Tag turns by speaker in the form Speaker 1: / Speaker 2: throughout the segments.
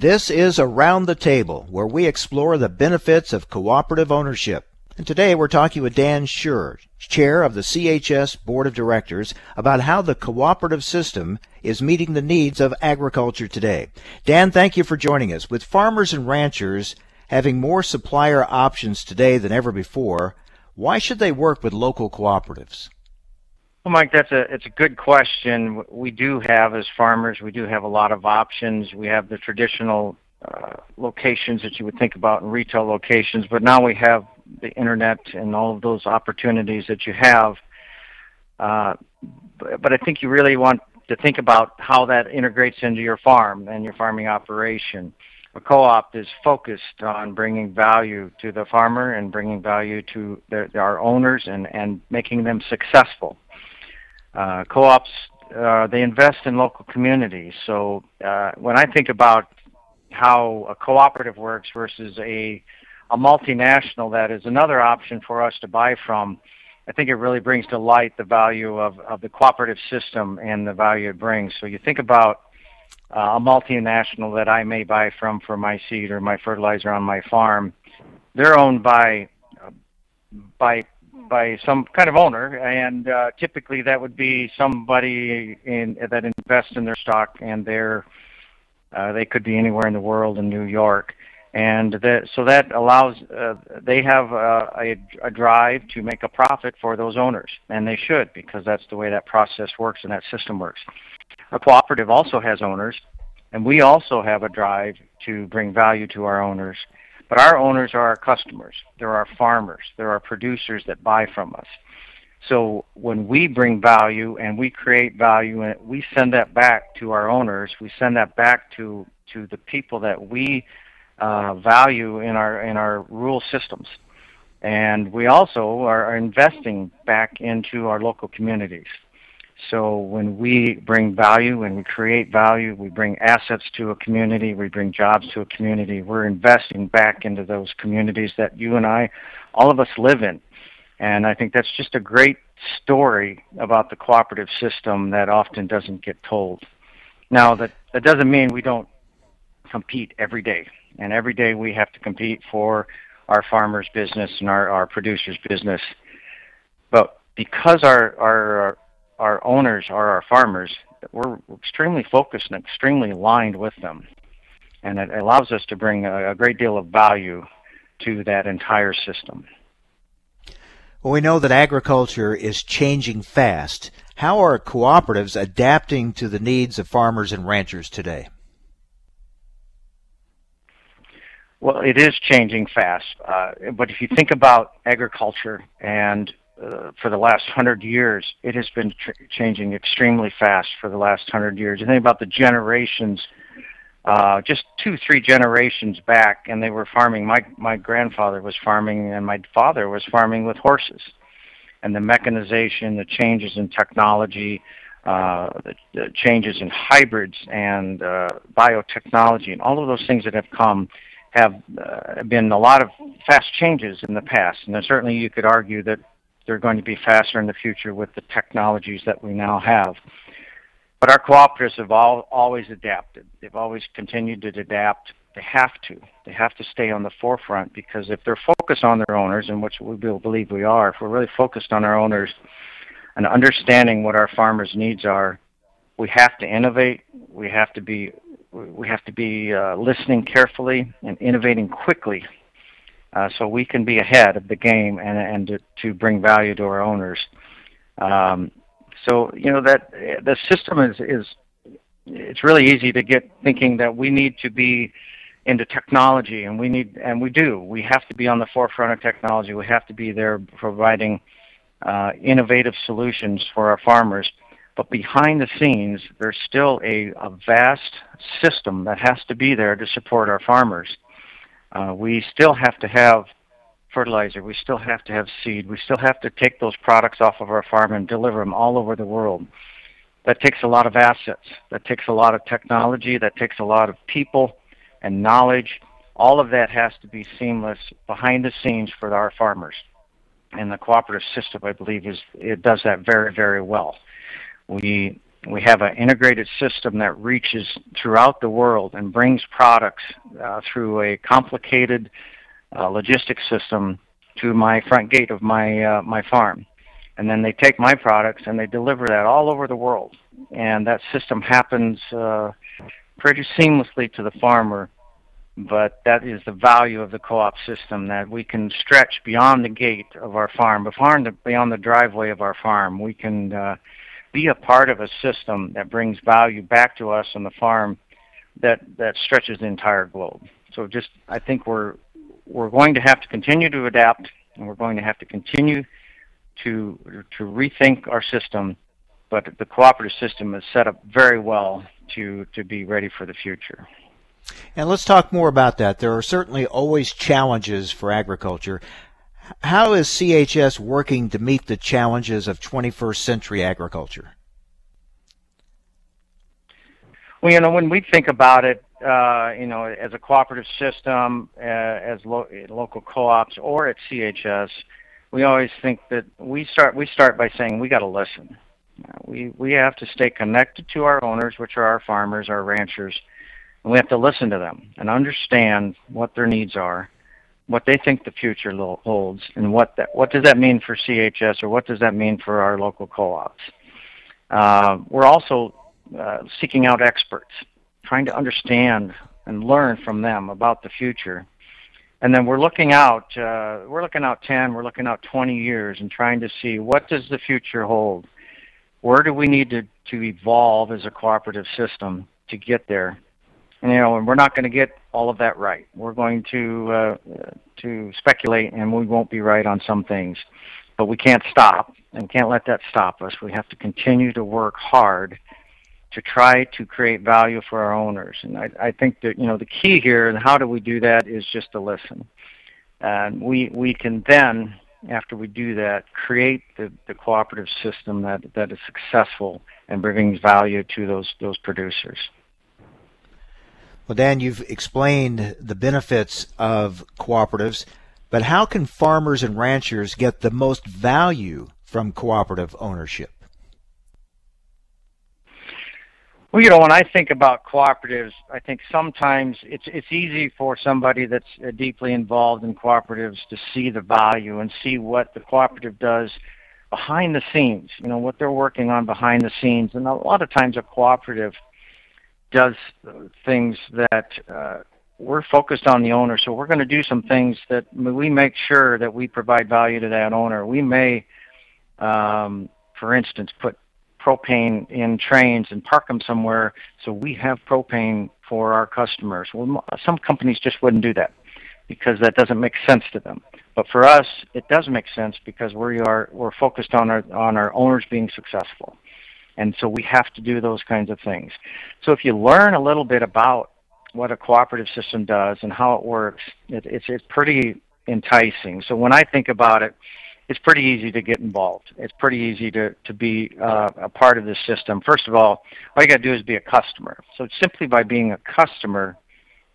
Speaker 1: This is Around the Table, where we explore the benefits of cooperative ownership. And today we're talking with Dan Schurr, chair of the CHS Board of Directors, about how the cooperative system is meeting the needs of agriculture today. Dan, thank you for joining us. With farmers and ranchers having more supplier options today than ever before, why should they work with local cooperatives?
Speaker 2: Well, Mike, that's a it's a good question. We do have, as farmers, we do have a lot of options. We have the traditional uh, locations that you would think about in retail locations, but now we have the internet and all of those opportunities that you have. Uh, but, but I think you really want to think about how that integrates into your farm and your farming operation. A co-op is focused on bringing value to the farmer and bringing value to our owners and, and making them successful. Uh, co-ops, uh, they invest in local communities. So uh, when I think about how a cooperative works versus a a multinational that is another option for us to buy from, I think it really brings to light the value of, of the cooperative system and the value it brings. So you think about uh, a multinational that I may buy from for my seed or my fertilizer on my farm. They're owned by uh, by by some kind of owner, and uh, typically that would be somebody in, that invests in their stock, and they're uh, they could be anywhere in the world in New York and that, so that allows uh, they have a, a, a, drive to make a profit for those owners, and they should because that's the way that process works and that system works. A cooperative also has owners, and we also have a drive to bring value to our owners. But our owners are our customers. They're our farmers. They're our producers that buy from us. So when we bring value and we create value and we send that back to our owners, we send that back to to the people that we uh, value in our in our rural systems, and we also are investing back into our local communities. So when we bring value and we create value, we bring assets to a community, we bring jobs to a community. We're investing back into those communities that you and I, all of us, live in. And I think that's just a great story about the cooperative system that often doesn't get told. Now, that, that doesn't mean we don't compete every day and every day we have to compete for our farmers' business and our, our producers' business. But because our, our, our owners are our farmers, we're extremely focused and extremely aligned with them. And it allows us to bring a, a great deal of value to that entire system.
Speaker 1: Well, we know that agriculture is changing fast. How are cooperatives adapting to the needs of farmers and ranchers today?
Speaker 2: Well, it is changing fast. Uh, but if you think about agriculture and uh, for the last hundred years, it has been tr- changing extremely fast for the last hundred years. You think about the generations, uh, just two, three generations back, and they were farming. My my grandfather was farming, and my father was farming with horses. And the mechanization, the changes in technology, uh, the, the changes in hybrids and uh, biotechnology, and all of those things that have come have uh, been a lot of fast changes in the past, and certainly you could argue that they're going to be faster in the future with the technologies that we now have. But our cooperatives have all, always adapted. They've always continued to adapt. They have to. They have to stay on the forefront because if they're focused on their owners, and which we believe we are, if we're really focused on our owners and understanding what our farmers' needs are, we have to innovate. We have to be we have to be uh, listening carefully and innovating quickly uh, so we can be ahead of the game and, and to, to bring value to our owners. Um, so you know that the system is is it's really easy to get thinking that we need to be into technology and we need and we do we have to be on the forefront of technology we have to be there providing uh, innovative solutions for our farmers but behind the scenes, there's still a, a vast system that has to be there to support our farmers. Uh, we still have to have fertilizer. We still have to have seed. We still have to take those products off of our farm and deliver them all over the world. That takes a lot of assets. That takes a lot of technology. That takes a lot of people and knowledge. All of that has to be seamless behind the scenes for our farmers. And the cooperative system, I believe, is it does that very, very well. We We have an integrated system that reaches throughout the world and brings products uh, through a complicated uh, logistics system to my front gate of my uh, my farm, and then they take my products and they deliver that all over the world. And that system happens uh, pretty seamlessly to the farmer. But that is the value of the co-op system that we can stretch beyond the gate of our farm, beyond the, beyond the driveway of our farm. We can uh, be a part of a system that brings value back to us on the farm that that stretches the entire globe. So just I think we're we're going to have to continue to adapt, and we're going to have to continue to to rethink our system. But the cooperative system is set up very well to to be ready for the future.
Speaker 1: And let's talk more about that. There are certainly always challenges for agriculture. How is CHS working to meet the challenges of 21st century agriculture?
Speaker 2: Well, you know, when we think about it, uh, you know, as a cooperative system, uh, as lo- local co-ops, or at CHS, we always think that we start we start by saying we got to listen. We we have to stay connected to our owners, which are our farmers, our ranchers, and we have to listen to them and understand what their needs are, what they think the future holds, and what that what does that mean for CHS or what does that mean for our local co-ops. Uh, we're also uh, seeking out experts, trying to understand and learn from them about the future. And then we're looking out, uh, we're looking out 10, we're looking out 20 years and trying to see what does the future hold? Where do we need to, to evolve as a cooperative system to get there? And, you know, and we're not going to get all of that right. We're going to, uh, to speculate and we won't be right on some things. But we can't stop and can't let that stop us. We have to continue to work hard to try to create value for our owners. And I, I think that you know the key here and how do we do that is just to listen. And we we can then, after we do that, create the, the cooperative system that, that is successful and brings value to those those producers.
Speaker 1: Well, Dan, you've explained the benefits of cooperatives, but how can farmers and ranchers get the most value from cooperative ownership?
Speaker 2: Well, you know, when I think about cooperatives, I think sometimes it's it's easy for somebody that's uh, deeply involved in cooperatives to see the value and see what the cooperative does behind the scenes. You know, what they're working on behind the scenes, and a lot of times a cooperative does things that uh, we're focused on the owner. So we're going to do some things that we make sure that we provide value to that owner. We may, um, for instance, put propane in trains and park them somewhere so we have propane for our customers. Well, some companies just wouldn't do that because that doesn't make sense to them. But for us, it does make sense because we are we're focused on our on our owners being successful, and so we have to do those kinds of things. So if you learn a little bit about what a cooperative system does and how it works, it, it's it's pretty enticing. So when I think about it, it's pretty easy to get involved. It's pretty easy to, to be uh, a part of this system. First of all, all you got to do is be a customer. So simply by being a customer,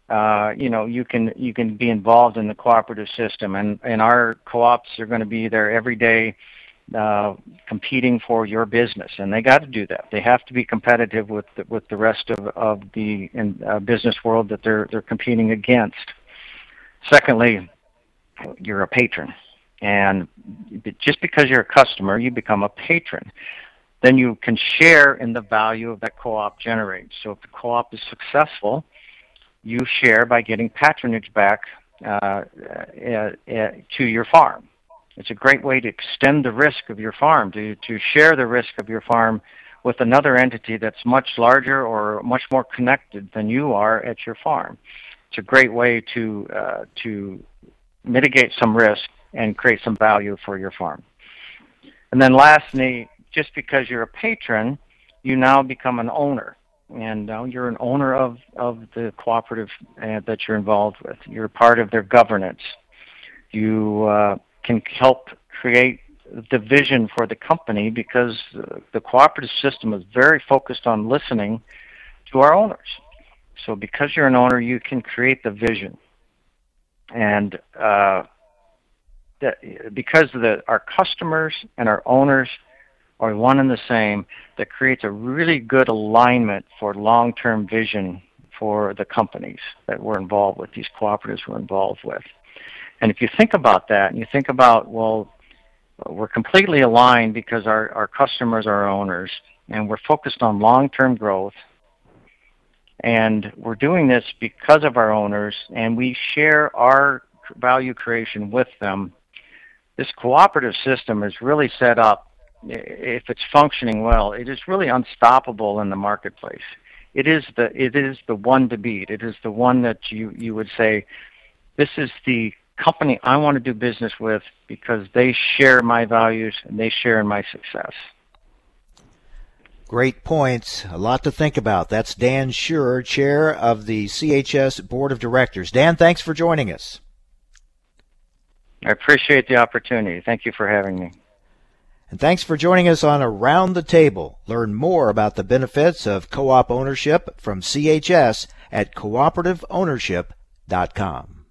Speaker 2: uh, you know, you can you can be involved in the cooperative system, and and our co-ops are going to be there every day, uh, competing for your business, and they got to do that. They have to be competitive with the, with the rest of of the in, uh, business world that they're they're competing against. Secondly, you're a patron and just because you're a customer, you become a patron. Then you can share in the value of that co-op generates. So if the co-op is successful, you share by getting patronage back uh, uh, uh, to your farm. It's a great way to extend the risk of your farm, to, to share the risk of your farm with another entity that's much larger or much more connected than you are at your farm. It's a great way to, uh, to mitigate some risk and create some value for your farm. And then lastly, just because you're a patron, you now become an owner. And now you're an owner of, of the cooperative uh, that you're involved with. You're part of their governance. You uh, can help create the vision for the company because the cooperative system is very focused on listening to our owners. So because you're an owner, you can create the vision. And uh, that because the, our customers and our owners are one and the same that creates a really good alignment for long-term vision for the companies that we're involved with, these cooperatives we're involved with. And if you think about that, and you think about, well, we're completely aligned because our, our customers are owners, and we're focused on long-term growth, and we're doing this because of our owners, and we share our value creation with them. This cooperative system is really set up, if it's functioning well, it is really unstoppable in the marketplace. It is the it is the one to beat. It is the one that you you would say, this is the company I want to do business with because they share my values and they share in my success.
Speaker 1: Great points. A lot to think about. That's Dan Schurer, Chair of the CHS Board of Directors. Dan, thanks for joining us.
Speaker 2: I appreciate the opportunity. Thank you for having me.
Speaker 1: And thanks for joining us on Around the Table. Learn more about the benefits of co op ownership from CHS at cooperativeownership.com.